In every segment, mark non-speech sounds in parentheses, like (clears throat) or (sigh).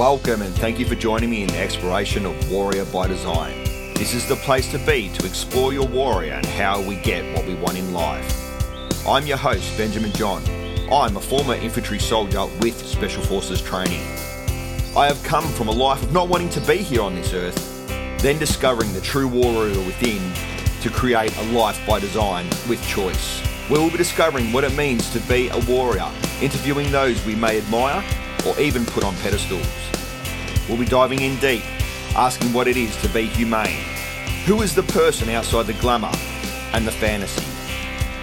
Welcome and thank you for joining me in the exploration of Warrior by Design. This is the place to be to explore your warrior and how we get what we want in life. I'm your host, Benjamin John. I'm a former infantry soldier with Special Forces training. I have come from a life of not wanting to be here on this earth, then discovering the true warrior within to create a life by design with choice. We will be discovering what it means to be a warrior, interviewing those we may admire or even put on pedestals. We'll be diving in deep, asking what it is to be humane. Who is the person outside the glamour and the fantasy,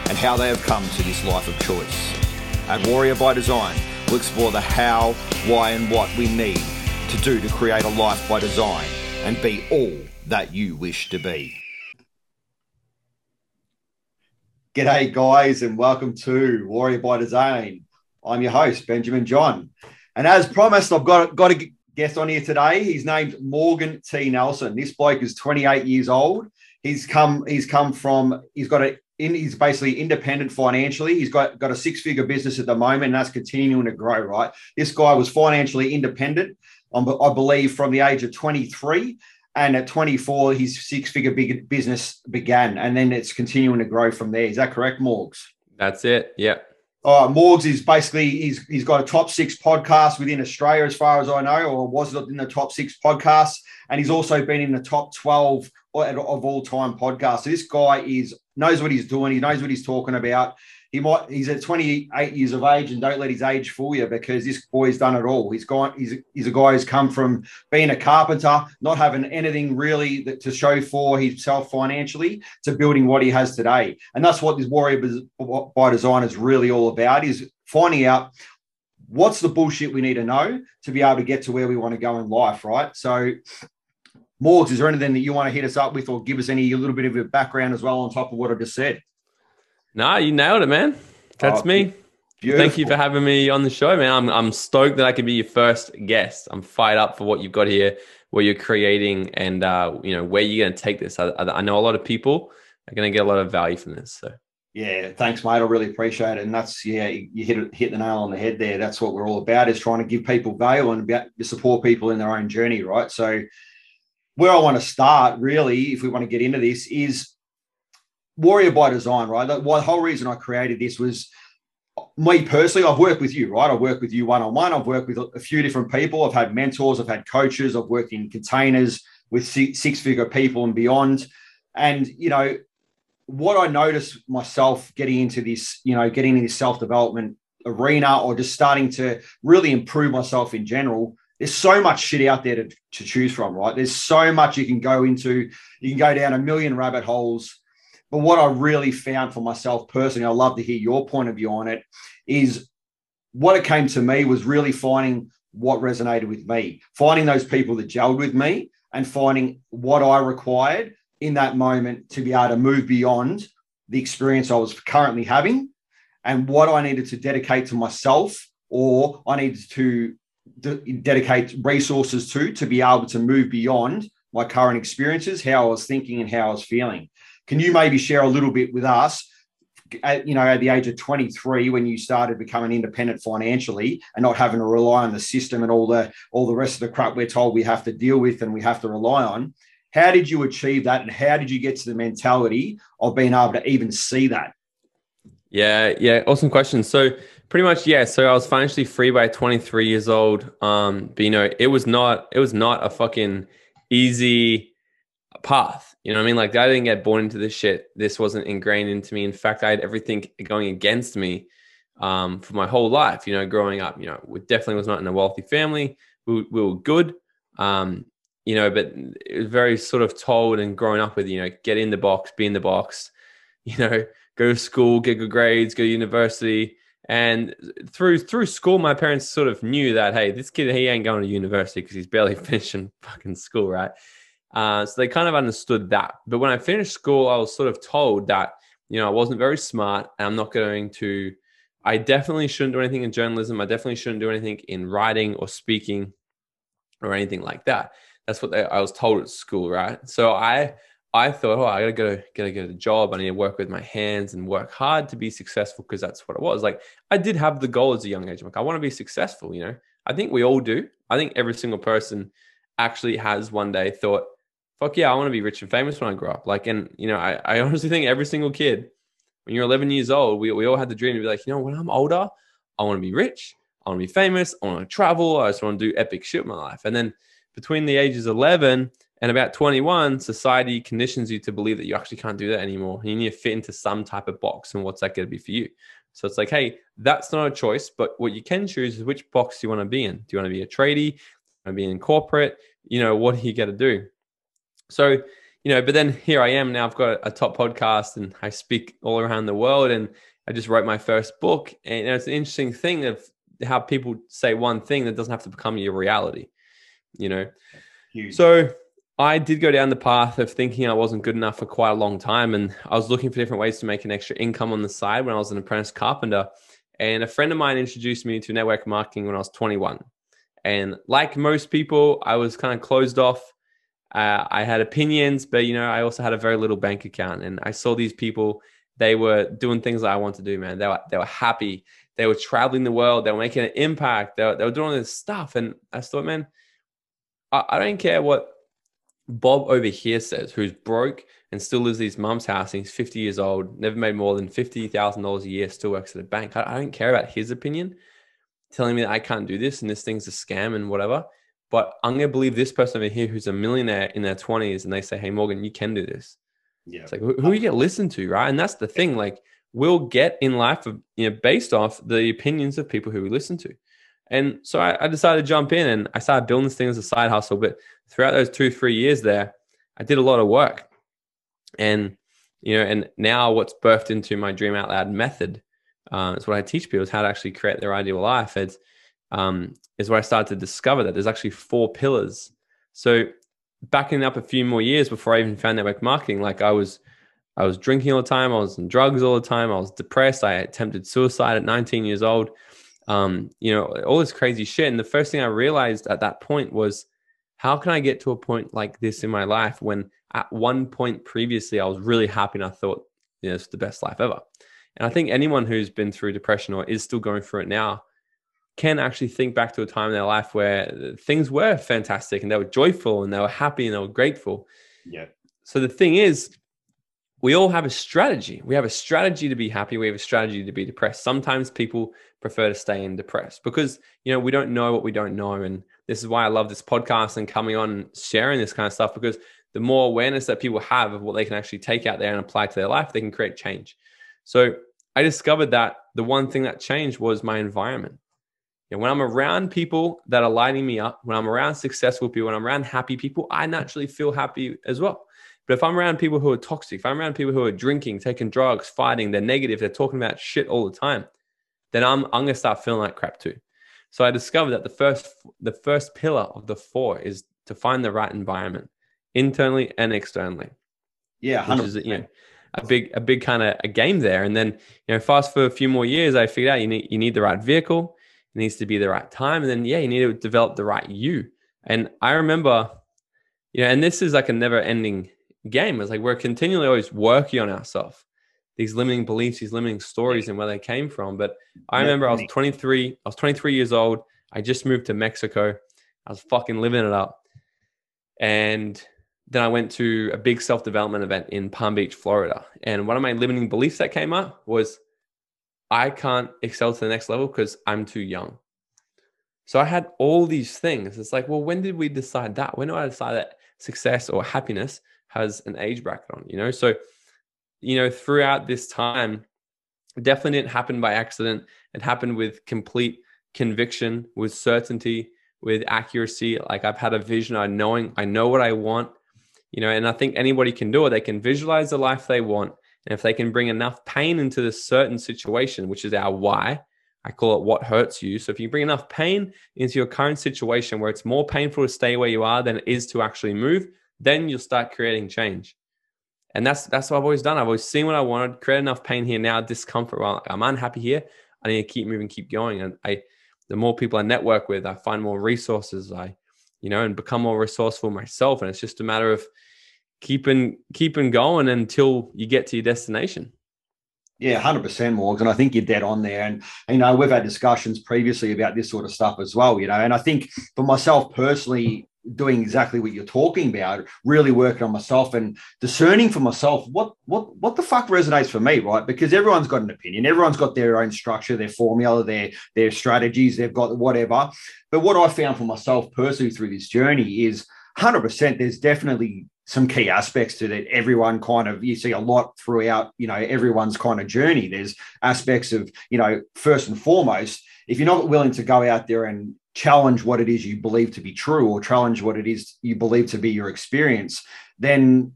and how they have come to this life of choice. At Warrior by Design, we'll explore the how, why, and what we need to do to create a life by design and be all that you wish to be. G'day, guys, and welcome to Warrior by Design. I'm your host, Benjamin John. And as promised, I've got, got a guest on here today. He's named Morgan T. Nelson. This bloke is 28 years old. He's come, he's come from, he's got a in, he's basically independent financially. He's got, got a six figure business at the moment, and that's continuing to grow, right? This guy was financially independent, um, I believe, from the age of 23 and at 24 his six figure big business began and then it's continuing to grow from there is that correct morgs that's it yeah uh, Morgs is basically he's he's got a top six podcast within Australia, as far as I know, or was it in the top six podcasts, and he's also been in the top twelve of all time podcasts. So this guy is knows what he's doing. He knows what he's talking about he might he's at 28 years of age and don't let his age fool you because this boy's done it all. He's gone he's, he's a guy who's come from being a carpenter not having anything really that, to show for himself financially to building what he has today. And that's what this warrior by design is really all about is finding out what's the bullshit we need to know to be able to get to where we want to go in life right? So Morgs, is there anything that you want to hit us up with or give us any a little bit of a background as well on top of what I just said? Nah, you nailed it, man. That's oh, me. Beautiful. Thank you for having me on the show, man. I'm I'm stoked that I can be your first guest. I'm fired up for what you've got here, what you're creating, and uh, you know where you're going to take this. I, I know a lot of people are going to get a lot of value from this. So yeah, thanks, mate. I really appreciate it. And that's yeah, you hit hit the nail on the head there. That's what we're all about is trying to give people value and support people in their own journey, right? So where I want to start, really, if we want to get into this, is warrior by design, right? The, the whole reason I created this was me personally. I've worked with you, right? I've worked with you one on one. I've worked with a few different people. I've had mentors. I've had coaches. I've worked in containers with six figure people and beyond. And you know what I noticed myself getting into this, you know, getting into this self development arena or just starting to really improve myself in general there's so much shit out there to, to choose from, right? There's so much you can go into. You can go down a million rabbit holes. But what I really found for myself personally, I'd love to hear your point of view on it, is what it came to me was really finding what resonated with me, finding those people that gelled with me and finding what I required in that moment to be able to move beyond the experience I was currently having and what I needed to dedicate to myself or I needed to de- dedicate resources to to be able to move beyond my current experiences, how I was thinking and how I was feeling. Can you maybe share a little bit with us? At, you know, at the age of 23, when you started becoming independent financially and not having to rely on the system and all the all the rest of the crap we're told we have to deal with and we have to rely on, how did you achieve that, and how did you get to the mentality of being able to even see that? Yeah, yeah, awesome question. So pretty much, yeah. So I was financially free by 23 years old. Um, but you know, it was not it was not a fucking easy path. You know what I mean? Like I didn't get born into this shit. This wasn't ingrained into me. In fact, I had everything going against me um, for my whole life. You know, growing up, you know, we definitely was not in a wealthy family. We, we were good, um, you know, but it was very sort of told and growing up with, you know, get in the box, be in the box, (laughs) you know, go to school, get good grades, go to university. And through through school, my parents sort of knew that hey, this kid he ain't going to university because he's barely (laughs) finishing fucking school, right? Uh, so they kind of understood that. But when I finished school, I was sort of told that, you know, I wasn't very smart and I'm not going to, I definitely shouldn't do anything in journalism. I definitely shouldn't do anything in writing or speaking or anything like that. That's what they, I was told at school, right? So I, I thought, oh, I gotta go, gotta get a job. I need to work with my hands and work hard to be successful because that's what it was. Like I did have the goal as a young age. I'm like, I want to be successful, you know. I think we all do. I think every single person actually has one day thought, fuck yeah, I want to be rich and famous when I grow up. Like, and you know, I, I (laughs) honestly think every single kid, when you're 11 years old, we, we all had the dream to be like, you know, when I'm older, I want to be rich. I want to be famous. I want to travel. I just want to do epic shit in my life. And then between the ages 11 and about 21, society conditions you to believe that you actually can't do that anymore. You need to fit into some type of box. And what's that going to be for you? So it's like, hey, that's not a choice, but what you can choose is which box you want to be in. Do you want to be a tradie? Do you want to be in corporate? You know, what do you got to do? So, you know, but then here I am now. I've got a top podcast and I speak all around the world. And I just wrote my first book. And it's an interesting thing of how people say one thing that doesn't have to become your reality, you know? Huge. So I did go down the path of thinking I wasn't good enough for quite a long time. And I was looking for different ways to make an extra income on the side when I was an apprentice carpenter. And a friend of mine introduced me to network marketing when I was 21. And like most people, I was kind of closed off. Uh, I had opinions, but you know, I also had a very little bank account. And I saw these people; they were doing things that I want to do. Man, they were they were happy. They were traveling the world. They were making an impact. They were, they were doing all this stuff. And I thought, man, I, I don't care what Bob over here says, who's broke and still lives at his mum's house, and he's 50 years old, never made more than $50,000 a year, still works at a bank. I, I, don't care about his opinion telling me that I can't do this and this thing's a scam and whatever. But I'm going to believe this person over here who's a millionaire in their 20s and they say, Hey, Morgan, you can do this. Yeah. It's like, who, who you get listened to, right? And that's the thing. Like, we'll get in life, of, you know, based off the opinions of people who we listen to. And so I, I, decided to jump in and I started building this thing as a side hustle. But throughout those two, three years there, I did a lot of work. And, you know, and now what's birthed into my Dream Out Loud method uh, is what I teach people is how to actually create their ideal life. It's, um, is where I started to discover that there's actually four pillars. So backing up a few more years before I even found network marketing, like I was, I was drinking all the time. I was on drugs all the time. I was depressed. I attempted suicide at 19 years old um, you know, all this crazy shit. And the first thing I realized at that point was, how can I get to a point like this in my life when at one point previously I was really happy and I thought, you know, the best life ever. And I think anyone who's been through depression or is still going through it now can actually think back to a time in their life where things were fantastic and they were joyful and they were happy and they were grateful. Yeah. So the thing is, we all have a strategy. We have a strategy to be happy. We have a strategy to be depressed. Sometimes people prefer to stay in depressed because, you know, we don't know what we don't know. And this is why I love this podcast and coming on and sharing this kind of stuff because the more awareness that people have of what they can actually take out there and apply to their life, they can create change. So I discovered that the one thing that changed was my environment. You know, when I'm around people that are lighting me up, when I'm around successful people, when I'm around happy people, I naturally feel happy as well. But if I'm around people who are toxic, if I'm around people who are drinking, taking drugs, fighting, they're negative, they're talking about shit all the time, then I'm I'm gonna start feeling like crap too. So I discovered that the first the first pillar of the four is to find the right environment, internally and externally. Yeah, 100%. which is you know a big a big kind of a game there. And then you know, fast for a few more years, I figured out you need you need the right vehicle, it needs to be the right time, and then yeah, you need to develop the right you. And I remember, you know, and this is like a never ending game. It's like we're continually always working on ourselves, these limiting beliefs, these limiting stories, and where they came from. But I remember I was 23. I was 23 years old. I just moved to Mexico. I was fucking living it up, and then I went to a big self development event in Palm Beach, Florida. And one of my limiting beliefs that came up was I can't excel to the next level because I'm too young. So I had all these things. It's like, well, when did we decide that? When did I decide that success or happiness has an age bracket on, you know? So, you know, throughout this time, definitely didn't happen by accident. It happened with complete conviction, with certainty, with accuracy. Like I've had a vision, I knowing I know what I want, you know, and I think anybody can do it. They can visualize the life they want. And if they can bring enough pain into this certain situation, which is our why, I call it what hurts you. So if you bring enough pain into your current situation where it's more painful to stay where you are than it is to actually move, then you'll start creating change. And that's that's what I've always done. I've always seen what I wanted, create enough pain here now, discomfort. Well, I'm unhappy here. I need to keep moving, keep going. And I, the more people I network with, I find more resources. I, you know, and become more resourceful myself. And it's just a matter of keeping keeping going until you get to your destination. Yeah, hundred percent, Morgan. And I think you're dead on there, and you know we've had discussions previously about this sort of stuff as well. You know, and I think for myself personally, doing exactly what you're talking about, really working on myself and discerning for myself what what what the fuck resonates for me, right? Because everyone's got an opinion, everyone's got their own structure, their formula, their their strategies, they've got whatever. But what I found for myself personally through this journey is 100%. There's definitely some key aspects to that everyone kind of you see a lot throughout you know everyone's kind of journey there's aspects of you know first and foremost if you're not willing to go out there and challenge what it is you believe to be true or challenge what it is you believe to be your experience, then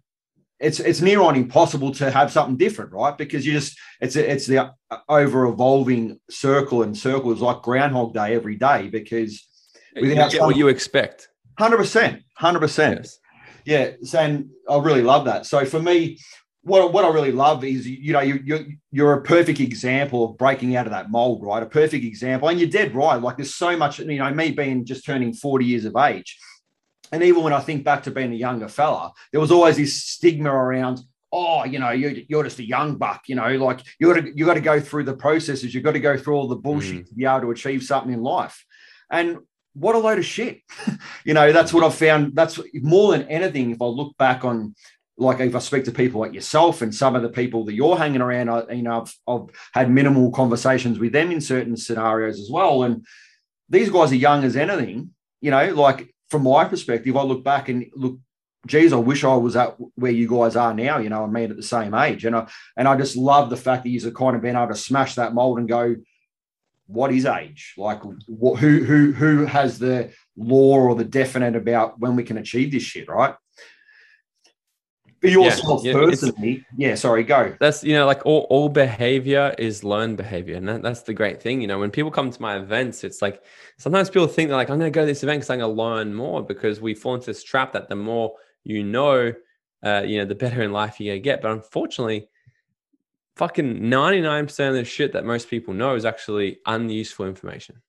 it's it's near on impossible to have something different, right? Because you just it's it's the over evolving circle and circles like Groundhog Day every day. Because without get what you expect, hundred percent, hundred percent, yeah. And I really love that. So for me, what, what I really love is you know you you're, you're a perfect example of breaking out of that mold, right? A perfect example, and you're dead right. Like there's so much, you know, me being just turning 40 years of age, and even when I think back to being a younger fella, there was always this stigma around. Oh, you know, you're, you're just a young buck. You know, like you got to you got to go through the processes. You've got to go through all the bullshit mm. to be able to achieve something in life. And what a load of shit. (laughs) you know, that's what I've found. That's more than anything. If I look back on like if I speak to people like yourself and some of the people that you're hanging around, I, you know, I've, I've had minimal conversations with them in certain scenarios as well. And these guys are young as anything, you know, like from my perspective, I look back and look, geez, I wish I was at where you guys are now, you know, I mean, at the same age. And I, and I just love the fact that you've kind of been able to smash that mold and go, what is age? Like what, who, who, who has the law or the definite about when we can achieve this shit, right? For yourself yeah, personally, yeah, sorry, go. That's you know, like all, all behavior is learned behavior. And that, that's the great thing. You know, when people come to my events, it's like sometimes people think they're like, I'm gonna go to this event because I'm gonna learn more because we fall into this trap that the more you know, uh, you know, the better in life you're gonna get. But unfortunately, fucking 99% of the shit that most people know is actually unuseful information.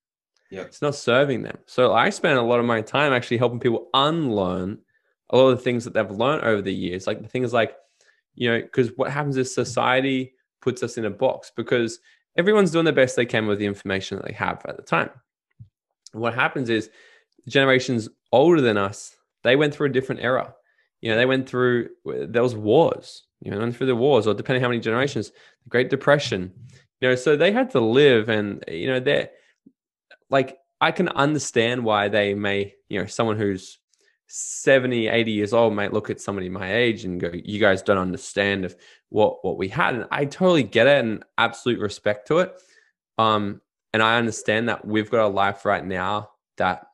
Yeah. It's not serving them. So I spend a lot of my time actually helping people unlearn a lot of the things that they've learned over the years, like the things like, you know, because what happens is society puts us in a box because everyone's doing the best they can with the information that they have at the time. what happens is generations older than us, they went through a different era. You know, they went through there was wars. You know, went through the wars, or depending how many generations, the Great Depression. You know, so they had to live, and you know, they're like I can understand why they may, you know, someone who's 70 80 years old might look at somebody my age and go you guys don't understand of what what we had and i totally get it and absolute respect to it um and i understand that we've got a life right now that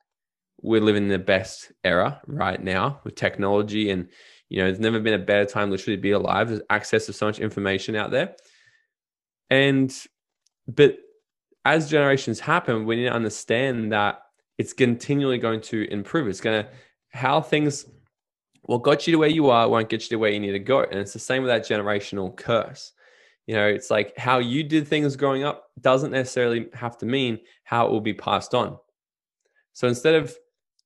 we're living the best era right now with technology and you know there's never been a better time literally to be alive there's access to so much information out there and but as generations happen we need to understand that it's continually going to improve it's going to how things what got you to where you are won't get you to where you need to go. And it's the same with that generational curse. You know, it's like how you did things growing up doesn't necessarily have to mean how it will be passed on. So instead of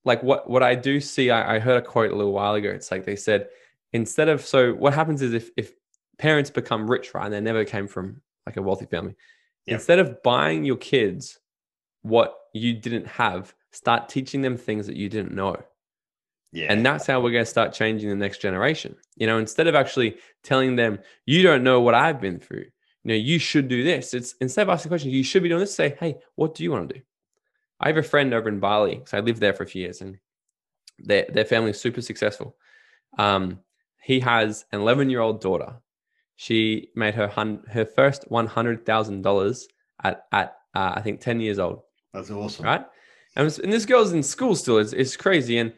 like what what I do see, I, I heard a quote a little while ago. It's like they said, instead of so what happens is if if parents become rich, right, and they never came from like a wealthy family, yep. instead of buying your kids what you didn't have, start teaching them things that you didn't know. Yeah. And that's how we're going to start changing the next generation. You know, instead of actually telling them, you don't know what I've been through, you know, you should do this. It's instead of asking questions, you should be doing this, say, hey, what do you want to do? I have a friend over in Bali. So I lived there for a few years and their, their family is super successful. Um, he has an 11 year old daughter. She made her hun- her first $100,000 at, at uh, I think 10 years old. That's awesome. Right. And, was, and this girl's in school still. It's, it's crazy. And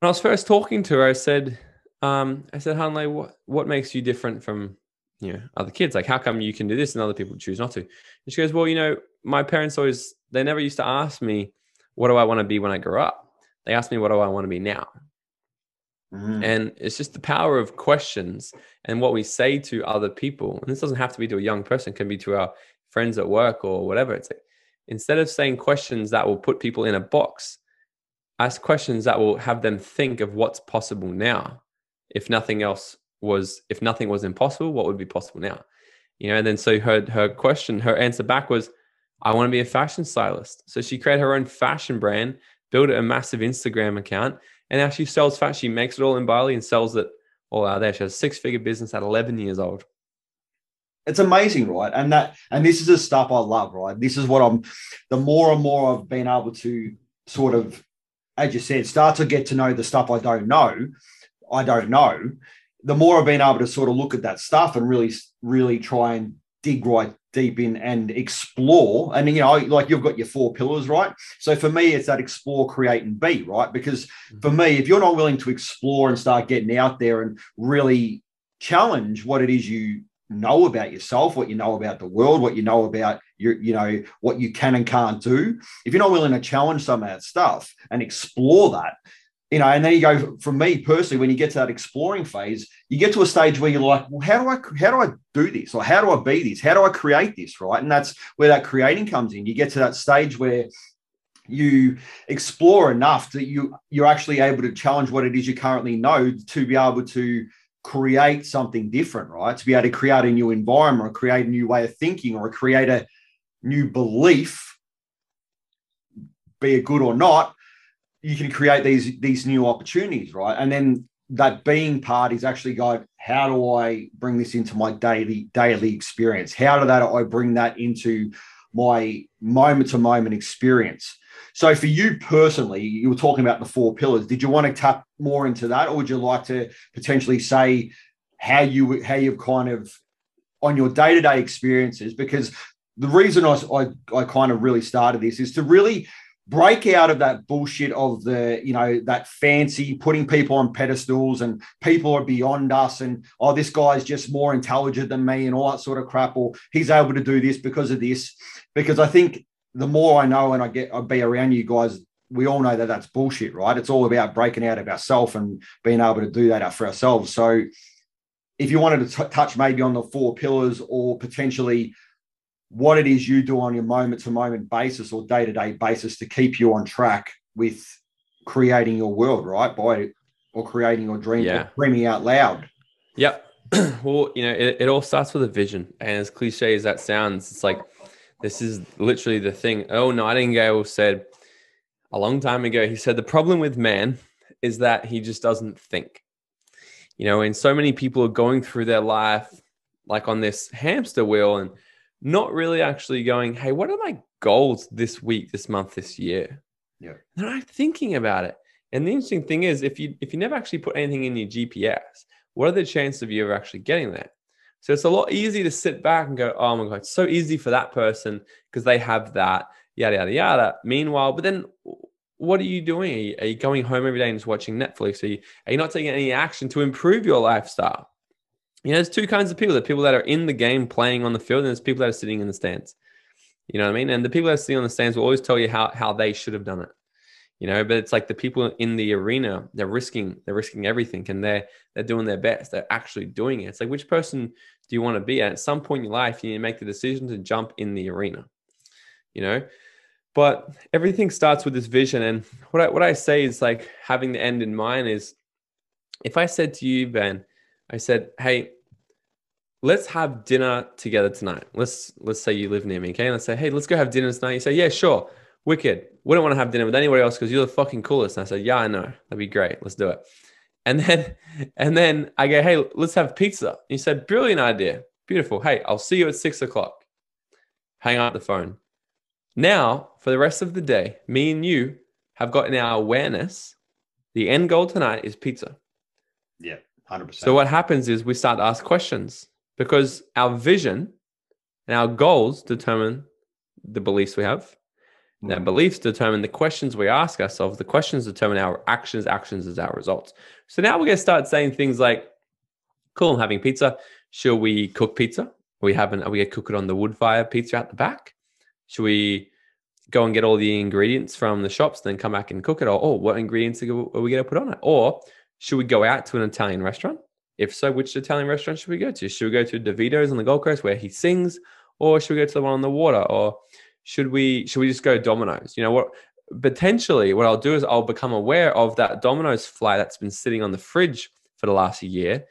when I was first talking to her, I said, um, I said, Hanley, what, what makes you different from, you know, other kids? Like, how come you can do this and other people choose not to? And she goes, well, you know, my parents always, they never used to ask me, what do I want to be when I grow up? They asked me, what do I want to be now? Mm-hmm. And it's just the power of questions and what we say to other people. And this doesn't have to be to a young person, can be to our friends at work or whatever. It's like, instead of saying questions that will put people in a box, ask questions that will have them think of what's possible now. If nothing else was, if nothing was impossible, what would be possible now? You know, and then so her her question, her answer back was, I want to be a fashion stylist. So she created her own fashion brand, built a massive Instagram account, and now she sells fashion. She makes it all in Bali and sells it all out there. She has a six figure business at 11 years old. It's amazing, right? And that, and this is the stuff I love, right? This is what I'm, the more and more I've been able to sort of, as you said, start to get to know the stuff I don't know. I don't know. The more I've been able to sort of look at that stuff and really, really try and dig right deep in and explore. And you know, like you've got your four pillars, right? So for me, it's that explore, create, and be, right? Because mm-hmm. for me, if you're not willing to explore and start getting out there and really challenge what it is you know about yourself, what you know about the world, what you know about your, you know, what you can and can't do, if you're not willing to challenge some of that stuff and explore that, you know, and then you go from me personally, when you get to that exploring phase, you get to a stage where you're like, well, how do I how do I do this? Or how do I be this? How do I create this? Right. And that's where that creating comes in. You get to that stage where you explore enough that you you're actually able to challenge what it is you currently know to be able to create something different, right? To be able to create a new environment or create a new way of thinking or create a new belief, be it good or not, you can create these these new opportunities, right? And then that being part is actually going, how do I bring this into my daily daily experience? How do that I bring that into my moment to moment experience? So for you personally, you were talking about the four pillars. Did you want to tap more into that, or would you like to potentially say how you how you've kind of on your day to day experiences? Because the reason I, I I kind of really started this is to really break out of that bullshit of the you know that fancy putting people on pedestals and people are beyond us and oh this guy's just more intelligent than me and all that sort of crap or he's able to do this because of this. Because i think the more i know and i get i be around you guys we all know that that's bullshit right? It's all about breaking out of ourselves and being able to do that for ourselves. So if you wanted to t- touch maybe on the four pillars or potentially what it is you do on your moment to moment basis or day to day basis to keep you on track with creating your world, right? By or creating your dream yeah. or dreaming out loud. Yep. (clears throat) well, you know, it, it all starts with a vision. And as cliche as that sounds, it's like this is literally the thing. Oh, Nightingale said a long time ago, he said the problem with man is that he just doesn't think. You know, and so many people are going through their life like on this hamster wheel and not really actually going, hey, what are my goals this week, this month, this year? Yeah. They're not thinking about it. And the interesting thing is, if you if you never actually put anything in your GPS, what are the chances of you ever actually getting there? So it's a lot easier to sit back and go, oh my God, it's so easy for that person because they have that, yada, yada, yada. Meanwhile, but then what are you doing? Are you, are you going home every day and just watching Netflix? Are you, are you not taking any action to improve your lifestyle? You know, there's two kinds of people. There people that are in the game playing on the field, and there's people that are sitting in the stands. You know what I mean? And the people that are sitting on the stands will always tell you how how they should have done it. You know, but it's like the people in the arena, they're risking, they're risking everything and they're they're doing their best. They're actually doing it. It's like which person do you want to be at? At some point in your life, you need to make the decision to jump in the arena. You know? But everything starts with this vision. And what I what I say is like having the end in mind is if I said to you, Ben, I said, Hey, let's have dinner together tonight. Let's let's say you live near me, okay? let's say, hey, let's go have dinner tonight. You say, yeah, sure. Wicked. Wouldn't want to have dinner with anybody else because you're the fucking coolest. And I said, yeah, I know. That'd be great. Let's do it. And then (laughs) and then I go, hey, let's have pizza. You said, brilliant idea. Beautiful. Hey, I'll see you at six o'clock. Hang up the phone. Now, for the rest of the day, me and you have gotten our awareness. The end goal tonight is pizza. Yeah, 100%. So what happens is we start to ask questions because our vision and our goals determine the beliefs we have. Mm. Our beliefs determine the questions we ask ourselves. The questions determine our actions. Actions is our results. So now we're going to start saying things like, "Cool, I'm having pizza. Should we cook pizza? Are we having? Are we going to cook it on the wood fire pizza out the back? Should we go and get all the ingredients from the shops, then come back and cook it? Or oh, what ingredients are we going to put on it? Or should we go out to an Italian restaurant if so, which Italian restaurant should we go to? Should we go to DeVito's on the Gold Coast where he sings, or should we go to the one on the water, or should we should we just go Domino's? You know what? Potentially, what I'll do is I'll become aware of that Domino's fly that's been sitting on the fridge for the last year,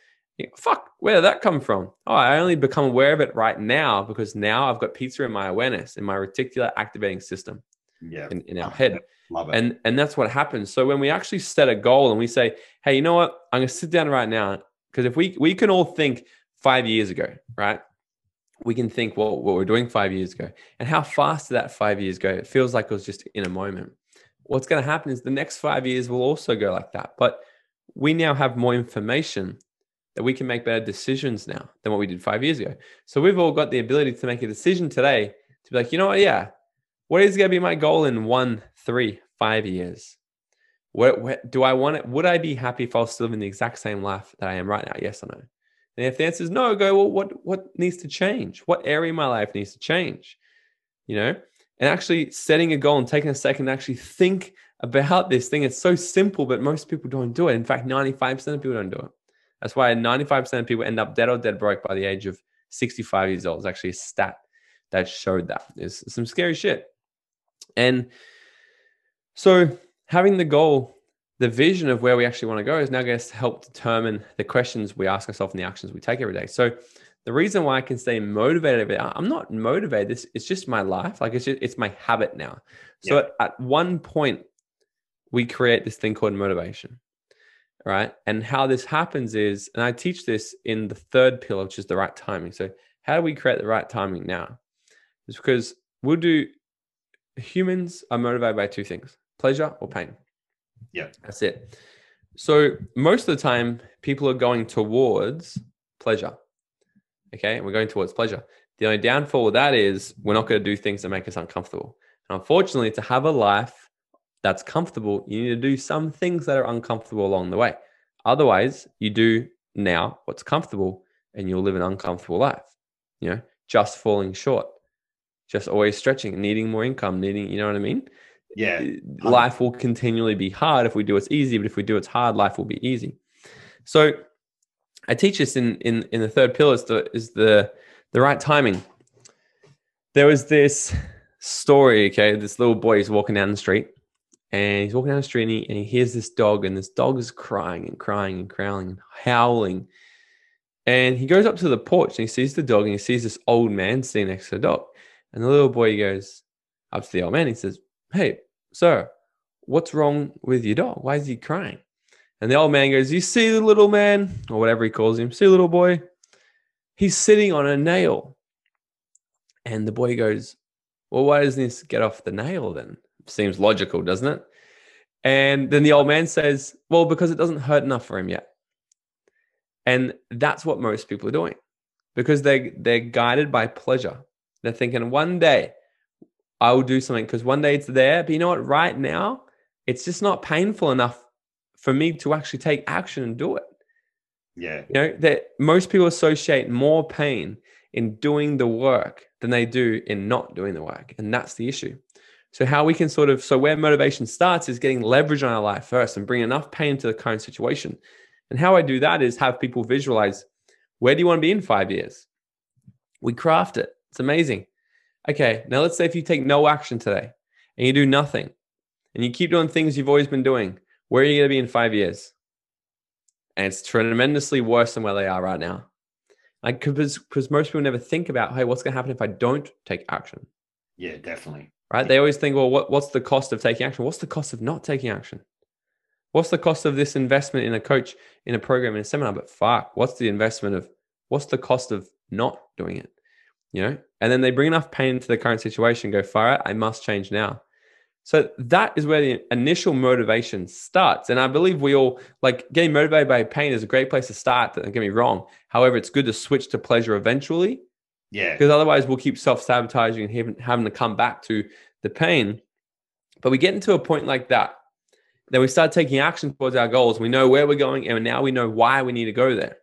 Fuck, where did that come from? Oh, I only become aware of it right now because now I've got pizza in my awareness, in my reticular activating system Yeah. in, in our head. Love it. And and that's what happens. So when we actually set a goal and we say, hey, you know what? I'm gonna sit down right now. Because if we we can all think five years ago, right? We can think, well, what we're doing five years ago. And how fast did that five years go? It feels like it was just in a moment. What's going to happen is the next five years will also go like that. But we now have more information that we can make better decisions now than what we did five years ago. So we've all got the ability to make a decision today to be like, you know what? Yeah, what is going to be my goal in one, three, five years? What, what do I want it? Would I be happy if I was still living the exact same life that I am right now? Yes or no? And if the answer is no, go, well, what, what needs to change? What area of my life needs to change? You know, and actually setting a goal and taking a second to actually think about this thing. It's so simple, but most people don't do it. In fact, 95% of people don't do it. That's why 95% of people end up dead or dead broke by the age of 65 years old. It's actually a stat that showed that. It's some scary shit. And so having the goal, the vision of where we actually want to go is now going to help determine the questions we ask ourselves and the actions we take every day. So the reason why I can stay motivated I'm not motivated. This it's just my life. Like it's just, it's my habit now. So Yeah. at, at one point, we create this thing called motivation, right? And how this happens is, and I teach this in the third pillar, which is the right timing. So how do we create the right timing now? It's because we'll do. Humans are motivated by two things: pleasure or pain. Yeah. that's it. So most of the time, people are going towards pleasure. Okay, and we're going towards pleasure. The only downfall with that is we're not going to do things that make us uncomfortable. And unfortunately, to have a life that's comfortable, you need to do some things that are uncomfortable along the way. Otherwise, you do now what's comfortable and you'll live an uncomfortable life. You know, just falling short, just always stretching, needing more income, needing, you know what I mean? Yeah. life will continually be hard if we do what's easy, but if we do what's hard, life will be easy. So I teach this in in in the third pillar is the is the the right timing. There was this story, okay, this little boy is walking down the street and he's walking down the street and he, and he hears this dog and this dog is crying and crying and growling and howling. And he goes up to the porch and he sees the dog and he sees this old man sitting next to the dog. And the little boy goes up to the old man. And he says, Hey, sir, what's wrong with your dog? Why is he crying? And the old man goes, You see the little man, or whatever he calls him, see little boy? He's sitting on a nail. And the boy goes, Well, why doesn't this get off the nail then? Seems logical, doesn't it? And then the old man says, Well, because it doesn't hurt enough for him yet. And that's what most people are doing because they, they're guided by pleasure. They're thinking, One day I will do something because one day it's there. But you know what? Right now, it's just not painful enough for me to actually take action and do it. Yeah. You know, that most people associate more pain in doing the work than they do in not doing the work. And that's the issue. So, how we can sort of, so where motivation starts is getting leverage on our life first and bring enough pain to the current situation. And how I do that is have people visualize where do you want to be in five years? We craft it. It's amazing. Okay, now let's say if you take no action today and you do nothing and you keep doing things you've always been doing, where are you going to be in five years? And it's tremendously worse than where they are right now. Like, because most people never think about, hey, what's going to happen if I don't take action? Yeah, definitely. Right? They always think, well, what, what's the cost of taking action? What's the cost of not taking action? What's the cost of this investment in a coach, in a program, in a seminar? But fuck, what's the investment of, what's the cost of not doing it? You know? And then they bring enough pain into the current situation, go, fire out, I must change now. So that is where the initial motivation starts. And I believe we all like getting motivated by pain is a great place to start. Don't get me wrong. However, it's good to switch to pleasure eventually Yeah. because otherwise we'll keep self sabotaging and having, having to come back to the pain. But we get into a point like that, then we start taking action towards our goals. We know where we're going, and now we know why we need to go there.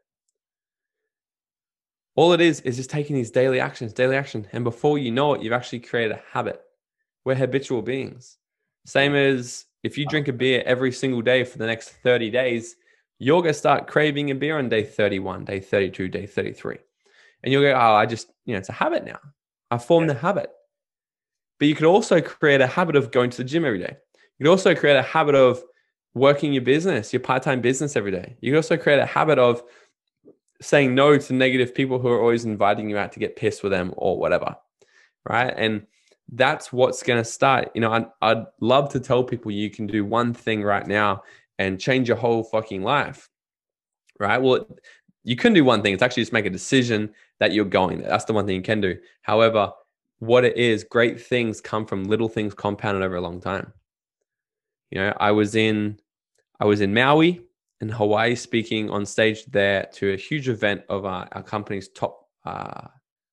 All it is is just taking these daily actions, daily action. And before you know it, you've actually created a habit. We're habitual beings. Same as if you drink a beer every single day for the next 30 days, you're going to start craving a beer on day 31, day 32, day 33. And you'll go, oh, I just, you know, it's a habit now. I formed Yeah. the habit. But you could also create a habit of going to the gym every day. You could also create a habit of working your business, your part time business every day. You could also create a habit of saying no to negative people who are always inviting you out to get pissed with them or whatever. Right. And that's what's going to start. You know, I'd, I'd love to tell people you can do one thing right now and change your whole fucking life. Right. Well, you can do one thing. It's actually just make a decision that you're going. That's the one thing you can do. However, what it is, great things come from little things compounded over a long time. You know, I was in I was in Maui in Hawaii speaking on stage there to a huge event of our, our company's top uh,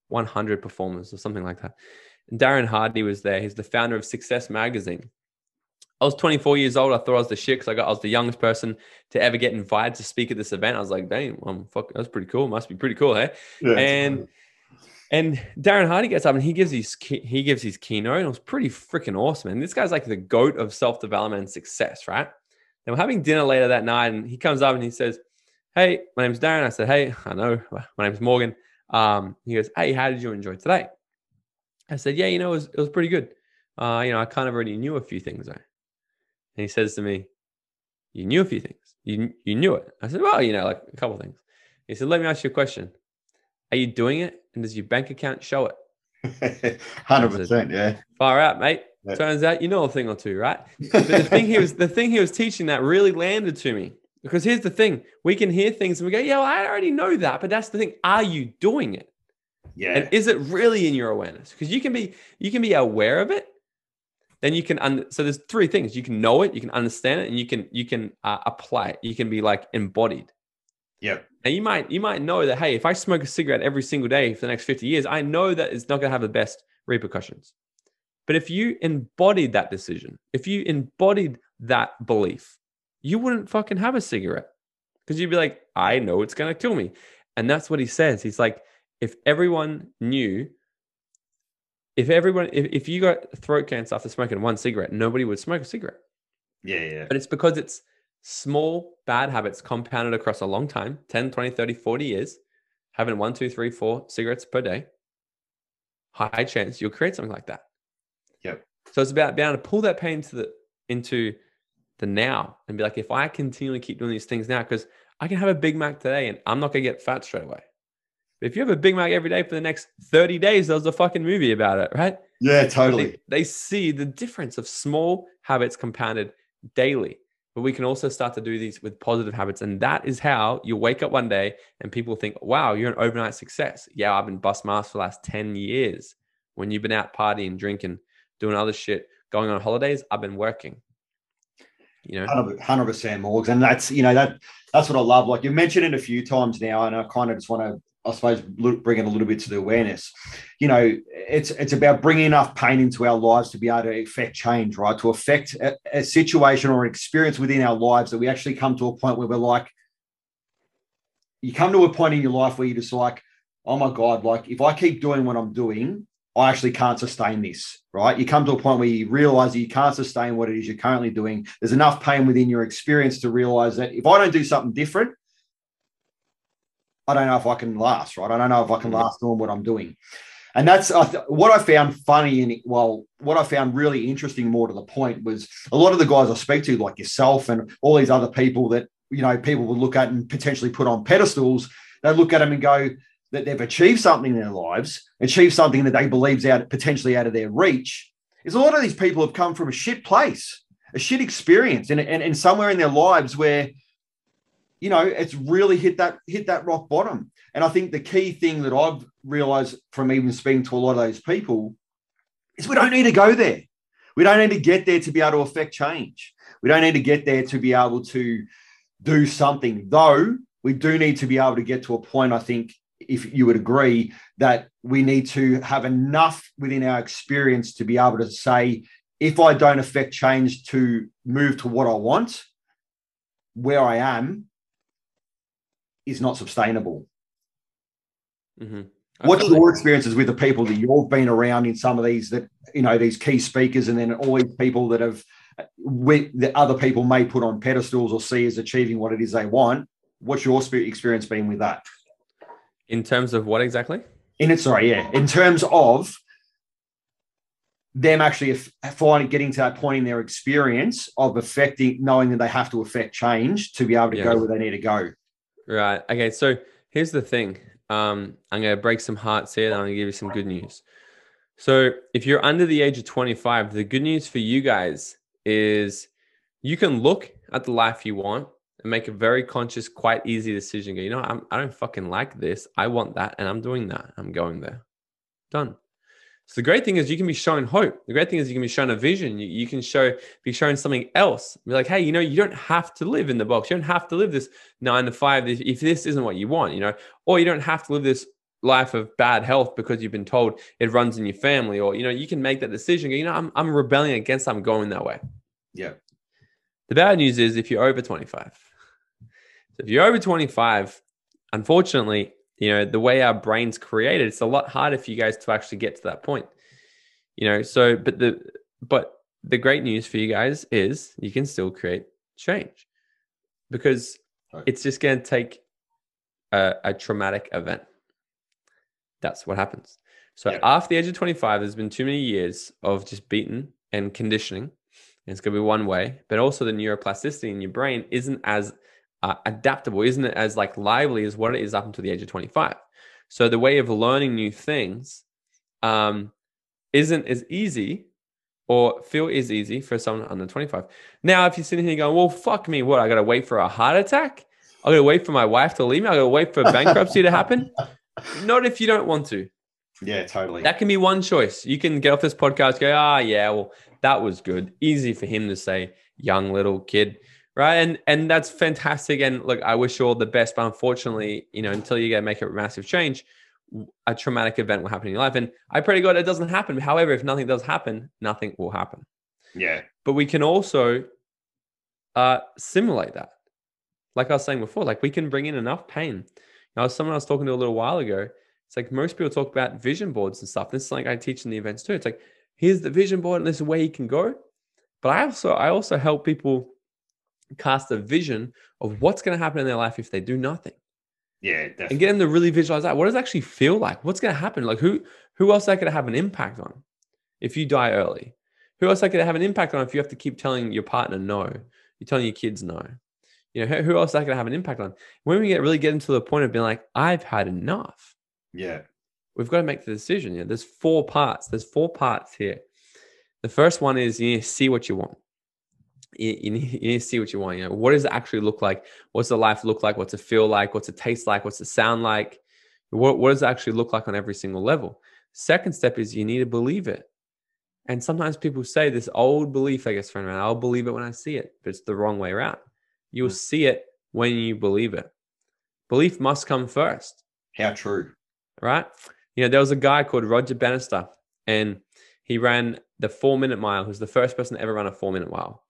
100 performers or something like that. And Darren Hardy was there. He's the founder of Success Magazine. I was 24 years old. I thought I was the shit because I got I was the youngest person to ever get invited to speak at this event. I was like, dang, well, fuck, that's pretty cool. Must be pretty cool, hey? Yeah, and and Darren Hardy gets up and he gives his he gives his keynote. And it was pretty freaking awesome. And this guy's like the goat of self development and success, right? And we're having dinner later that night, and he comes up and he says, "Hey, my name's Darren." I said, "Hey, I know my name's Morgan." Um, he goes, "Hey, how did you enjoy today?" I said, "Yeah, you know, it was, it was pretty good. Uh, you know, I kind of already knew a few things though." And he says to me, You knew a few things. You, you knew it. I said, Well, you know, like a couple things. He said, Let me ask you a question. Are you doing it? And does your bank account show it? (laughs) Hundred percent, yeah. Far out, mate. Turns out you know a thing or two, right? But the thing he was the thing he was teaching that really landed to me. Because here's the thing: we can hear things and we go, "Yeah, well, I already know that." But that's the thing: are you doing it? Yeah. And is it really in your awareness? Because you can be you can be aware of it, then you can un- so there's three things you can know it you can understand it and you can you can uh, apply it you can be like embodied yeah and you might you might know that hey if i smoke a cigarette every single day for the next 50 years i know that it's not going to have the best repercussions but if you embodied that decision if you embodied that belief you wouldn't fucking have a cigarette. Because you'd be like i know it's going to kill me. And that's what he says. He's like if everyone knew if everyone if, if you got throat cancer after smoking one cigarette nobody would smoke a cigarette. Yeah yeah but it's because it's small bad habits compounded across a long time 10 20 30 40 years having one two three four cigarettes per day high chance you'll create something like that yep so it's about being able to pull that pain to the into the now and be like if i continually keep doing these things now because i can have a big mac today and i'm not going to get fat straight away But if you have a Big Mac every day for the next 30 days, there was a fucking movie about it, right? Yeah, totally. They, they, see the difference of small habits compounded daily. But we can also start to do these with positive habits. And that is how you wake up one day and people think, wow, you're an overnight success. Yeah, I've been bust mask for the last 10 years. When you've been out partying, drinking, doing other shit, going on holidays, I've been working. You know, hundred percent, Morgs, and that's you know that that's what I love. Like you mentioned it a few times now, and I kind of just want to I suppose bring it a little bit to the awareness. You know, it's it's about bringing enough pain into our lives to be able to affect change, right? To affect a, a situation or an experience within our lives that we actually come to a point where we're like, you come to a point in your life where you're just like, oh my god, like if I keep doing what I'm doing, I actually can't sustain this, right? You come to a point where you realize that you can't sustain what it is you're currently doing. There's enough pain within your experience to realize that if I don't do something different, I don't know if I can last, right? I don't know if I can mm. last doing what I'm doing. And that's what I found funny. And well, what I found really interesting, more to the point, was a lot of the guys I speak to, like yourself and all these other people that you know people would look at and potentially put on pedestals. They look at them and go that they've achieved something in their lives, achieved something that they believe's out potentially out of their reach. Is a lot of these people have come from a shit place, a shit experience, and, and, and somewhere in their lives where you know, it's really hit that hit that rock bottom. And I think the key thing that I've realized from even speaking to a lot of those people is we don't need to go there. We don't need to get there to be able to affect change. We don't need to get there to be able to do something, though we do need to be able to get to a point, I think, if you would agree, that we need to have enough within our experience to be able to say, if I don't affect change to move to what I want, where I am, is not sustainable. Mm-hmm. What's your experiences with the people that you've been around in some of these that you know these key speakers, and then all these people that have with that other people may put on pedestals or see as achieving what it is they want? What's your experience been with that? In terms of what exactly? In it, sorry, yeah. In terms of them actually finding getting to that point in their experience of affecting, knowing that they have to affect change to be able to yeah. go where they need to go. Right. Okay. So here's the thing. Um, I'm gonna break some hearts here, and I'm gonna give you some good news. So, if you're under the age of 25, the good news for you guys is you can look at the life you want and make a very conscious, quite easy decision. Go, you know, I'm, I don't fucking like this. I want that, and I'm doing that. I'm going there. Done. So the great thing is you can be shown hope. The great thing is you can be shown a vision. You, you can show be shown something else. Be like, hey, you know, you don't have to live in the box. You don't have to live this nine to five if, if this isn't what you want, you know, or you don't have to live this life of bad health because you've been told it runs in your family, or you know, you can make that decision. Go, you know, I'm I'm rebelling against. I'm going that way. Yeah. The bad news is if you're over 25. So if you're over 25, unfortunately, you know the way our brains created it's a lot harder for you guys to actually get to that point you know so but the but the great news for you guys is you can still create change because right. it's just going to take a, a, traumatic event that's what happens so yeah. after the age of 25 there's been too many years of just beaten and conditioning and it's going to be one way but also the neuroplasticity in your brain isn't as uh, adaptable, isn't it as like lively as what it is up until the age of 25. So the way of learning new things um, isn't as easy or feel is easy for someone under 25. Now, if you're sitting here going, well, fuck me, what? I got to wait for a heart attack? I got to wait for my wife to leave me? I got to wait for bankruptcy to happen? (laughs) Not if you don't want to. Yeah, totally. That can be one choice. You can get off this podcast, go, ah, oh, yeah, well, that was good. Easy for him to say, young little kid right? And and that's fantastic. And look, I wish you all the best, but unfortunately, you know, until you get make a massive change, a traumatic event will happen in your life. And I pray to God it doesn't happen. However, if nothing does happen, nothing will happen. Yeah. But we can also uh, simulate that. Like I was saying before, like we can bring in enough pain. Now, someone I was talking to a little while ago, it's like most people talk about vision boards and stuff. This is like I teach in the events too. It's like, here's the vision board and this is where you can go. But I also I also help people cast a vision of what's going to happen in their life if they do nothing. Yeah, definitely. and get them to really visualize that. What does it actually feel like? What's going to happen? Like who who else that could have an impact on if you die early? Who else that could have an impact on if you have to keep telling your partner no? You're telling your kids no. You know, who else that could have an impact on? When we get really get into the point of being like, I've had enough. Yeah. We've got to make the decision. Yeah. There's four parts. There's four parts here. The first one is you need to see what you want you, you, need, you need to see what you want. You know, what does it actually look like? What's the life look like? What's it feel like? What's it taste like? What's it sound like? What, what does it actually look like on every single level? Second step is you need to believe it. And sometimes people say this old belief I guess, around, I'll believe it when I see it, but it's the wrong way around. You'll mm. see it when you believe it. Belief must come first. How true. Right? You know, there was a guy called Roger Bannister, and he ran the four minute mile, who's the first person to ever run a four minute mile.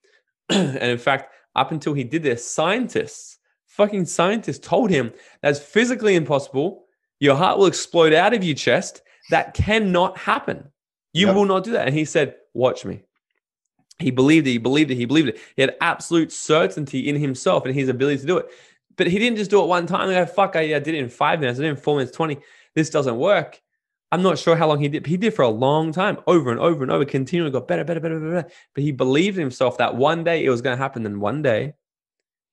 (clears throat) and in fact, up until he did this, scientists, fucking scientists told him that's physically impossible. Your heart will explode out of your chest. That cannot happen. You yep. will not do that. And he said, Watch me. He believed it. He believed it. He believed it. He had absolute certainty in himself and his ability to do it. But he didn't just do it one time. and Go, fuck, I, I did it in five minutes. I did it in four minutes, 20. This doesn't work. I'm not sure how long he did. But he did for a long time, over and over and over, continually got better, better, better, better. But he believed in himself that one day it was going to happen. Then one day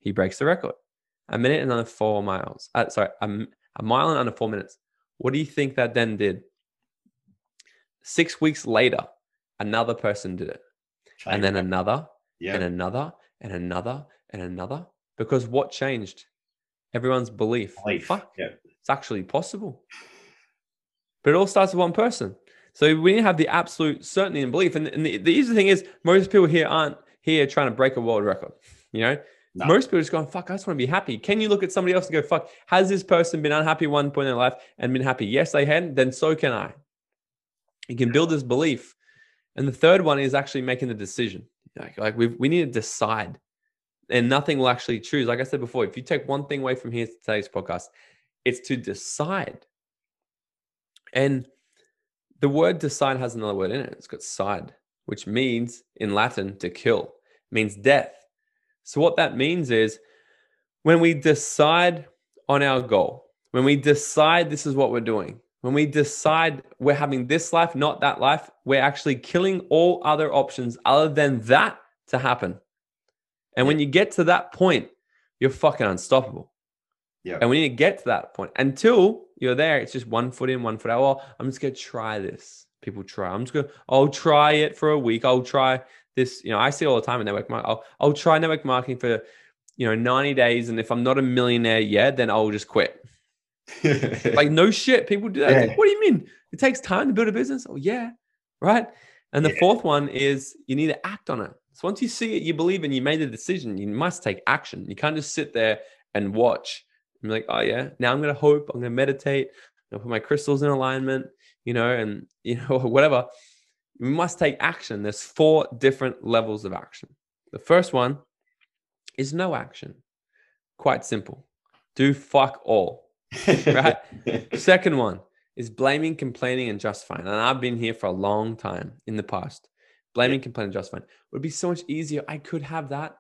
he breaks the record. A minute and under four miles. Uh, sorry, a, a mile and under four minutes. What do you think that then did? Six weeks later, another person did it. And then another, yeah. and another, and another, and another. Because what changed? Everyone's belief. belief. Fuck, yeah. it's actually possible. But it all starts with one person. So we need to have the absolute certainty and belief. And, and the, the easy thing is, most people here aren't here trying to break a world record. You know, no. most people are just going, fuck, I just want to be happy. Can you look at somebody else and go, fuck, has this person been unhappy one point in their life and been happy? Yes, they had. Then so can I. You can build this belief. And the third one is actually making the decision. Like, like we we need to decide. And nothing will actually choose. Like I said before, if you take one thing away from here today's podcast, it's to decide. And the word decide has another word in it. It's got side, which means in Latin to kill, means death. So what that means is when we decide on our goal, when we decide this is what we're doing, when we decide we're having this life, not that life, we're actually killing all other options other than that to happen. And when you get to that point, you're fucking unstoppable. Yeah. And we need to get to that point. Until you're there, it's just one foot in, one foot out. Well, I'm just gonna try this. People try. I'm just gonna. I'll try it for a week. I'll try this. You know, I see all the time in network marketing. I'll, I'll try network marketing for you know 90 days, and if I'm not a millionaire yet, then I'll just quit. (laughs) like no shit, people do that. Yeah. Like, what do you mean? It takes time to build a business. Oh yeah, right. And the Yeah. fourth one is you need to act on it. So once you see it, you believe, and you made a decision, you must take action. You can't just sit there and watch. I'm like, oh yeah, now I'm gonna hope. I'm gonna meditate. I'm gonna put my crystals in alignment. You know, and (laughs) you know whatever. We must take action. There's four different levels of action. The first one is no action. Quite simple. Do fuck all. (laughs) Right. Second one is blaming, complaining, and justifying. And I've been here for a long time in the past. Blaming, complaining, justifying would be so much easier. I could have that,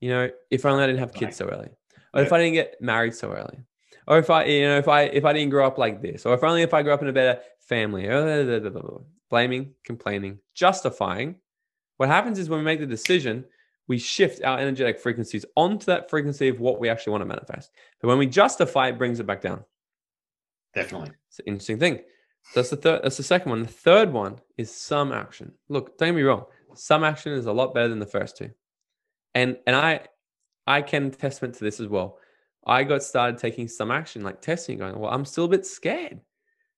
you know, if only I didn't have kids so early, or if I didn't get married so early, or if I, you know, if I if I didn't grow up like this, or if only if I grew up in a better family. Oh, Blaming, complaining, justifying. What happens is when we make the decision, we shift our energetic frequencies onto that frequency of what we actually want to manifest. But when we justify, it brings it back down. Definitely. It's an interesting thing. That's the third. That's the second one. The third one is some action. Look, don't get me wrong. Some action is a lot better than the first two, and and I I can testament to this as well. I got started taking some action, like testing, going, well, I'm still a bit scared.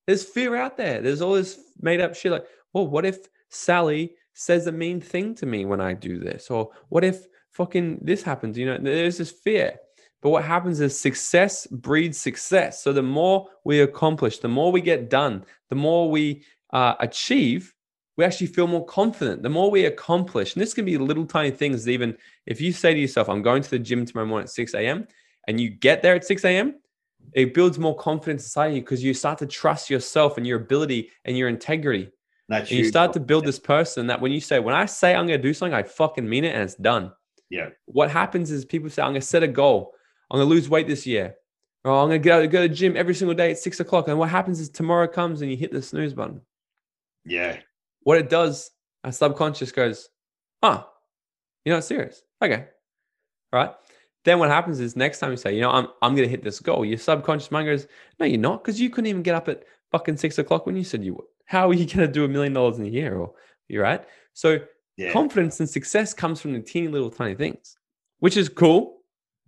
There's fear out there. There's all this made up shit. Like, well, what if Sally says a mean thing to me when I do this, or what if fucking this happens? You know, there's this fear. But what happens is success breeds success. So the more we accomplish, the more we get done, the more we uh, achieve, we actually feel more confident. The more we accomplish, and this can be little tiny things. Even if you say to yourself, "I'm going to the gym tomorrow morning at 6 a.m.," and you get there at 6 a.m., it builds more confidence inside you because you start to trust yourself and your ability and your integrity. That's And you start to build this person that when you say, "When I say I'm going to do something, I fucking mean it, and it's done." Yeah. what happens is people say, I'm going to set a goal. I'm going to lose weight this year. Or I'm going to go, go to the gym every single day at six o'clock. And what happens is tomorrow comes and you hit the snooze button. Yeah. What it does, our subconscious goes, huh, you're not serious. Okay. Right. Then what happens is next time you say, you know, I'm, I'm going to hit this goal, your subconscious mind goes, no, you're not. Because you couldn't even get up at fucking six o'clock when you said you would. How are you (laughs) going to do a million dollars in a year? Or you're right. So Yeah. confidence and success comes from the teeny little tiny things, which is cool.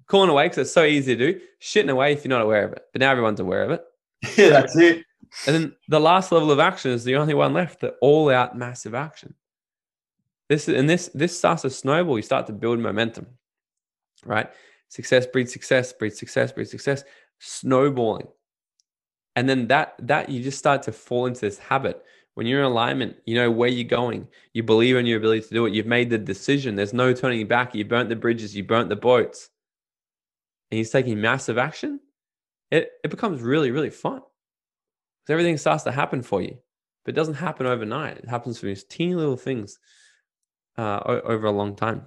Cool in a way because it's so easy to do. Shit in a way if you're not aware of it. But now everyone's aware of it. (laughs) yeah. That's it. And then the last level of action is the only one left, the all out massive action. This and this this starts to snowball. You start to build momentum, right? Success breeds success, breeds success, breeds success, snowballing. And then that that you just start to fall into this habit. When you're in alignment, you know where you're going. You believe in your ability to do it. You've made the decision. There's no turning back. You burnt the bridges. You burnt the boats. And he's taking massive action. It it becomes really really fun. So everything starts to happen for you, but it doesn't happen overnight. It happens from these teeny little things uh, over a long time.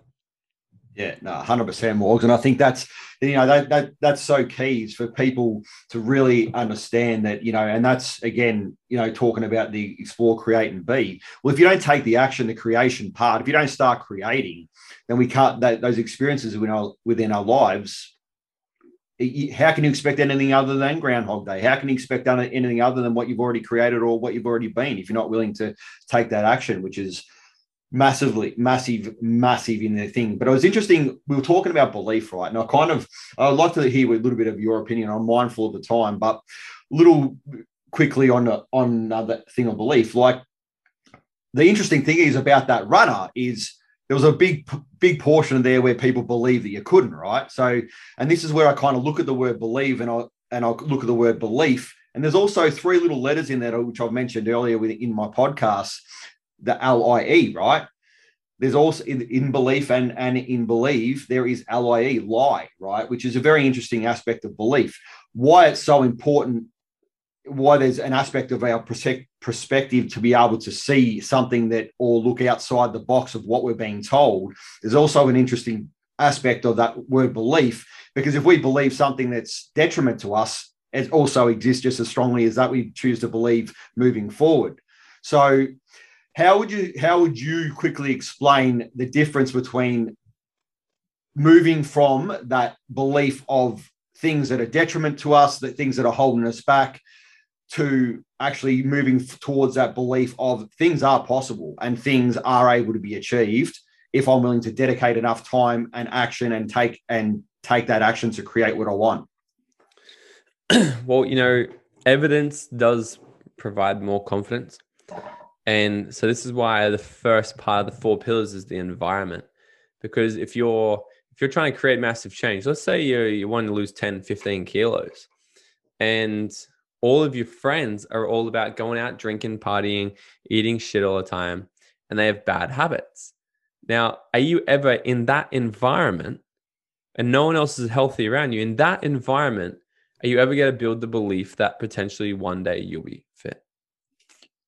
Yeah, no, hundred percent, Morgs, and I think that's you know that that that's so key is for people to really understand that you know, and that's again you know talking about the explore, create, and be. Well, if you don't take the action, the creation part, if you don't start creating, then we can't. That, those experiences within our within our lives. How can you expect anything other than Groundhog Day? How can you expect anything other than what you've already created or what you've already been if you're not willing to take that action, which is massively massive massive in the thing. But it was interesting we were talking about belief right? And i kind of i'd like to hear a little bit of your opinion. I'm mindful of the time but a little quickly on on that thing of belief. Like the interesting thing is about that runner is there was a big big portion there where people believe that you couldn't right so and this is where i kind of look at the word believe and i and i look at the word belief and there's also three little letters in there which i've mentioned earlier with in my podcast the L-I-E, right? There's also in, in belief and, and in believe, there is L-I-E, lie, right? Which is a very interesting aspect of belief. Why it's so important, why there's an aspect of our perspec- perspective to be able to see something that or look outside the box of what we're being told. There's also an interesting aspect of that word belief, because if we believe something that's detriment to us, it also exists just as strongly as that we choose to believe moving forward. So how would you how would you quickly explain the difference between moving from that belief of things that are detriment to us, the things that are holding us back, to actually moving towards that belief of things are possible and things are able to be achieved if I'm willing to dedicate enough time and action and take and take that action to create what I want. (clears throat) well, you know, evidence does provide more confidence. And so this is why the first part of the four pillars is the environment. Because if you're if you're trying to create massive change, let's say you you want to lose 10, 15 kilos, and all of your friends are all about going out drinking, partying, eating shit all the time, and they have bad habits. Now, are you ever in that environment and no one else is healthy around you? In that environment, are you ever going to build the belief that potentially one day you'll be fit?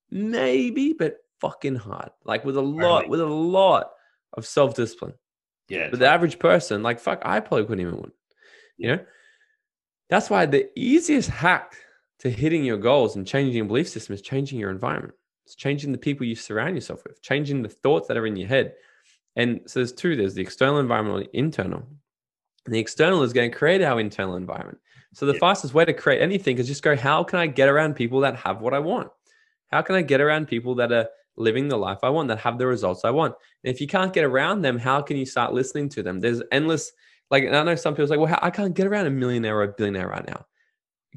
Maybe, but fucking hard. Like with a lot, with a lot of self discipline. Yeah. But the average person, like fuck, I probably couldn't even win. You know? That's why the easiest hack to hitting your goals and changing your belief system is changing your environment. It's changing the people you surround yourself with, changing the thoughts that are in your head. And so there's two there's the external environment, and the internal. And the external is going to create our internal environment. So the yeah. fastest way to create anything is just go, how can I get around people that have what I want? How can I get around people that are living the life I want, that have the results I want? And if you can't get around them, how can you start listening to them? There's endless, like, I know some people like, well, I can't get around a millionaire or a billionaire right now.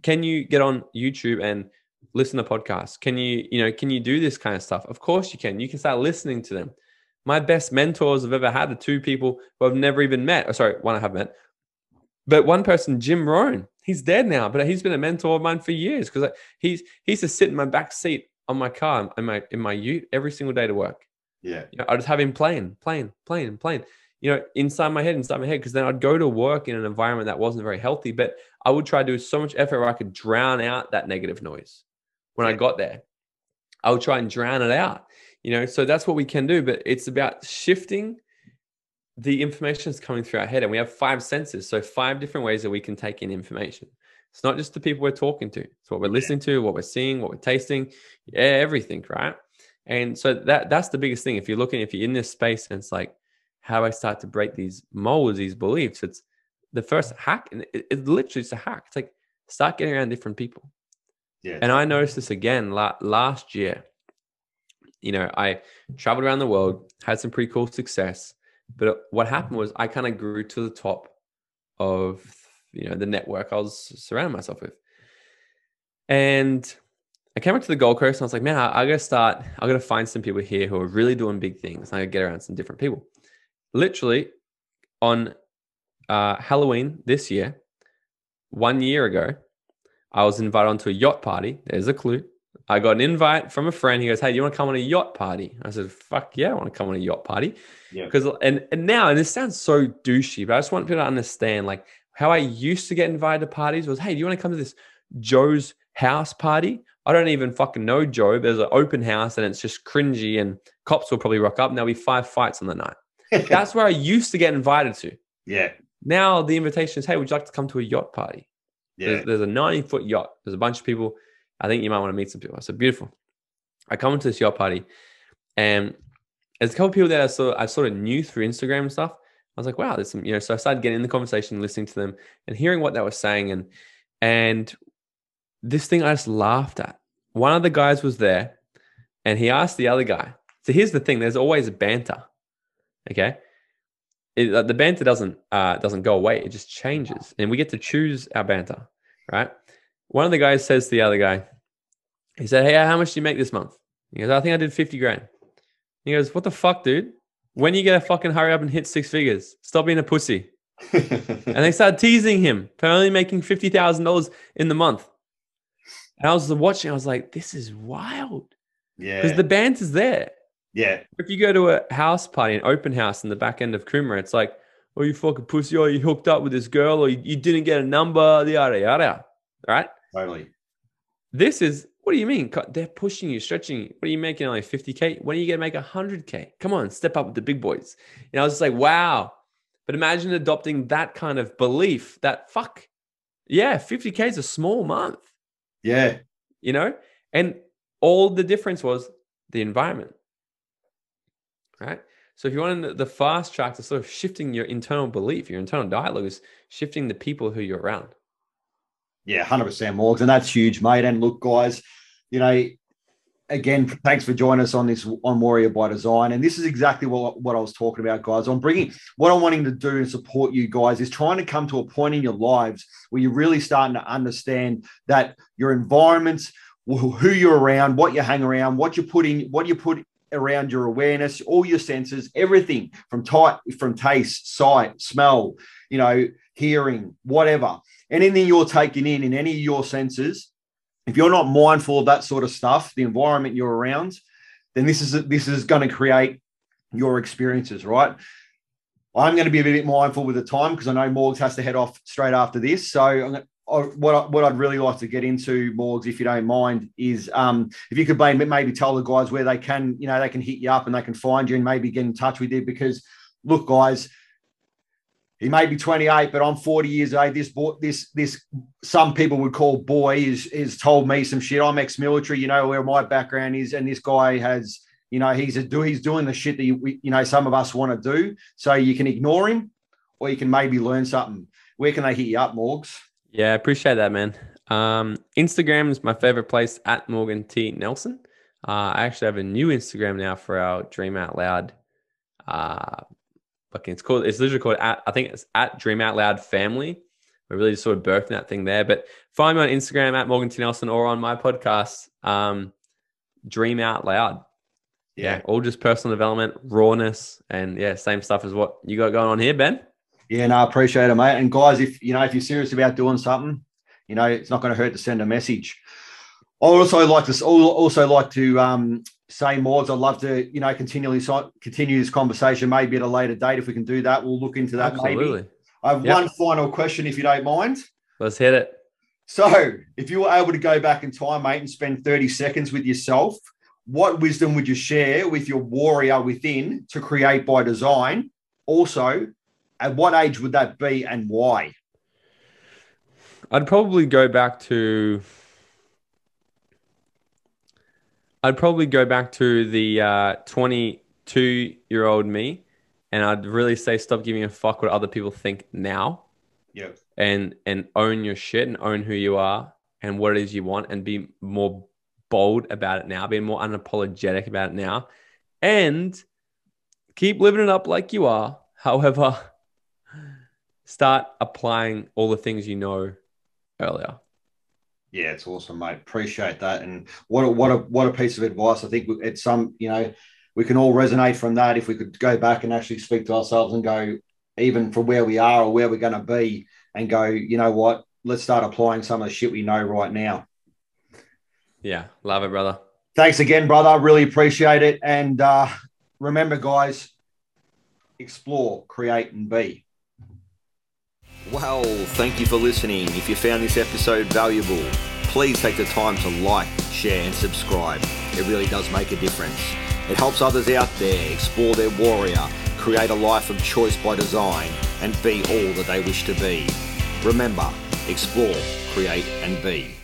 Can you get on YouTube and listen to podcasts? Can you, you know, can you do this kind of stuff? Of course you can. You can start listening to them. My best mentors I've ever had are two people who I've never even met. Oh, sorry, one I have met. But one person, Jim Rohn, he's dead now, but he's been a mentor of mine for years because he's he used to sit in my back seat on my car in my in my ute every single day to work. Yeah, you know, I just have him playing, playing, playing, playing. You know, inside my head, inside my head, because then I'd go to work in an environment that wasn't very healthy, but I would try to do so much effort where I could drown out that negative noise. When I got there, I would try and drown it out you know? So that's what we can do but it's about shifting the information is coming through our head and we have five senses so five different ways that we can take in information. It's not just the people we're talking to. It's what we're listening to what we're seeing what we're tasting yeah, everything right? And so that that's the biggest thing. If you're looking if you're in this space and it's like how do i start to break these molds these beliefs it's the first hack and it, it literally it's a hack it's like start getting around different people yeah and i noticed this again la- last year you know, I traveled around the world, had some pretty cool success. But what happened was I kind of grew to the top of, you know, the network I was surrounding myself with. And I came up to the Gold Coast and I was like, man, I, I gotta start, I gotta find some people here who are really doing big things. I gotta get around some different people. Literally on uh, Halloween this year, one year ago, I was invited onto a yacht party. There's a clue. I got an invite from a friend. He goes, "Hey, do you want to come on a yacht party?" I said, "Fuck yeah, I want to come on a yacht party." Yeah. Because and and now, and this sounds so douchey, but I just want people to understand, like how I used to get invited to parties was, "Hey, do you want to come to this Joe's house party?" I don't even fucking know Joe. But there's an open house, and it's just cringy, and cops will probably rock up, and there'll be five fights on the night. (laughs) That's where I used to get invited to. Yeah. Now the invitation is, "Hey, would you like to come to a yacht party?" Yeah. There's, there's a 90 foot yacht. There's a bunch of people I think you might want to meet some people. I said, beautiful. I come into this yacht party and there's a couple people that I sort of, I sort of knew through Instagram and stuff. I was like, wow, there's some, you know, so I started getting in the conversation, listening to them and hearing what they were saying. And, and this thing I just laughed at. One of the guys was there and he asked the other guy. So here's the thing there's always banter. Okay. It, the banter doesn't uh, doesn't go away. It just changes, and we get to choose our banter, right? One of the guys says to the other guy, he said, Hey, how much do you make this month? He goes, I think I did 50 grand. He goes, What the fuck, dude? When are you gonna fucking hurry up and hit six figures? Stop being a pussy. (laughs) and they started teasing him for only making fifty thousand dollars in the month. And I was watching, I was like, this is wild. Yeah. Because the band is there. Yeah. If you go to a house party, an open house in the back end of Coomera, it's like, oh, you fucking pussy, or you hooked up with this girl, or you, you didn't get a number, The yada yada. Right? Totally. This is what do you mean? They're pushing you, stretching you. What are you making only 50K? When are you going to make 100K? Come on, step up with the big boys. And I was just like, wow. But imagine adopting that kind of belief that fuck, yeah, 50K is a small month. Yeah. You know? And all the difference was the environment. Right? So if you want the fast track to sort of shifting your internal belief, your internal dialogue is shifting the people who you're around. Yeah, 100% Morgs. And that's huge, mate. And look, guys, you know, again, thanks for joining us on this on Warrior by Design. And this is exactly what, what I was talking about, guys. I'm bringing what I'm wanting to do and support you guys is trying to come to a point in your lives where you're really starting to understand that your environments, who you're around, what you hang around, what you put in, what you put around your awareness, all your senses, everything from tight, from taste, sight, smell, you know, hearing, whatever, anything you're taking in in any of your senses if you're not mindful of that sort of stuff, the environment you're around, then this is this is going to create your experiences, right? I'm going to be a bit mindful with the time because I know Morgs has to head off straight after this. So I'm what I, what I'd really like to get into, Morgs, if you don't mind, is um, if you could maybe, maybe tell the guys where they can, you know, they can hit you up and they can find you and maybe get in touch with you. Because look, guys, he may be 28, but I'm 40 years old. This boy, this this some people would call boy is is told me some shit. I'm ex-military, you know where my background is, and this guy has, you know, he's a do he's doing the shit that you, you know some of us want to do. So you can ignore him, or you can maybe learn something. Where can they hit you up, Morgs? Yeah, I appreciate that, man. Um, Instagram is my favorite place at Morgan T Nelson. Uh, I actually have a new Instagram now for our Dream Out Loud uh, fucking it's called it's literally called at, I think it's at Dream Out Loud Family. We're really just sort of birthing that thing there. But find me on Instagram at Morgan T. Nelson or on my podcast, um, Dream Out Loud. Yeah. yeah, all just personal development, rawness, and yeah, same stuff as what you got going on here, Ben. Yeah, no, I appreciate it, mate. And guys, if you know if you're serious about doing something, you know, it's not going to hurt to send a message. I also like to also like to um, say more. I'd love to, you know, continually continue this conversation. Maybe at a later date, if we can do that, we'll look into that. Absolutely. Maybe. I have yep. one final question, if you don't mind. Let's hit it. So, if you were able to go back in time, mate, and spend 30 seconds with yourself, what wisdom would you share with your warrior within to create by design? Also, at what age would that be and why? I'd probably go back to I'd probably go back to the uh, 22 year old me and I'd really say stop giving a fuck what other people think now. Yeah. And and own your shit and own who you are and what it is you want and be more bold about it now, be more unapologetic about it now. And keep living it up like you are. However, start applying all the things you know earlier. Yeah, it's awesome, mate. Appreciate that. And what a, what a what a piece of advice. I think it's some, you know, we can all resonate from that if we could go back and actually speak to ourselves and go, even from where we are or where we're going to be, and go, you know what, let's start applying some of the shit we know right now. Yeah, love it, brother. Thanks again, brother. Really appreciate it. And uh, remember, guys, explore, create, and be. Well, thank you for listening. If you found this episode valuable, please take the time to like, share, and subscribe. It really does make a difference. It helps others out there explore their warrior, create a life of choice by design, and be all that they wish to be. Remember, explore, create, and be.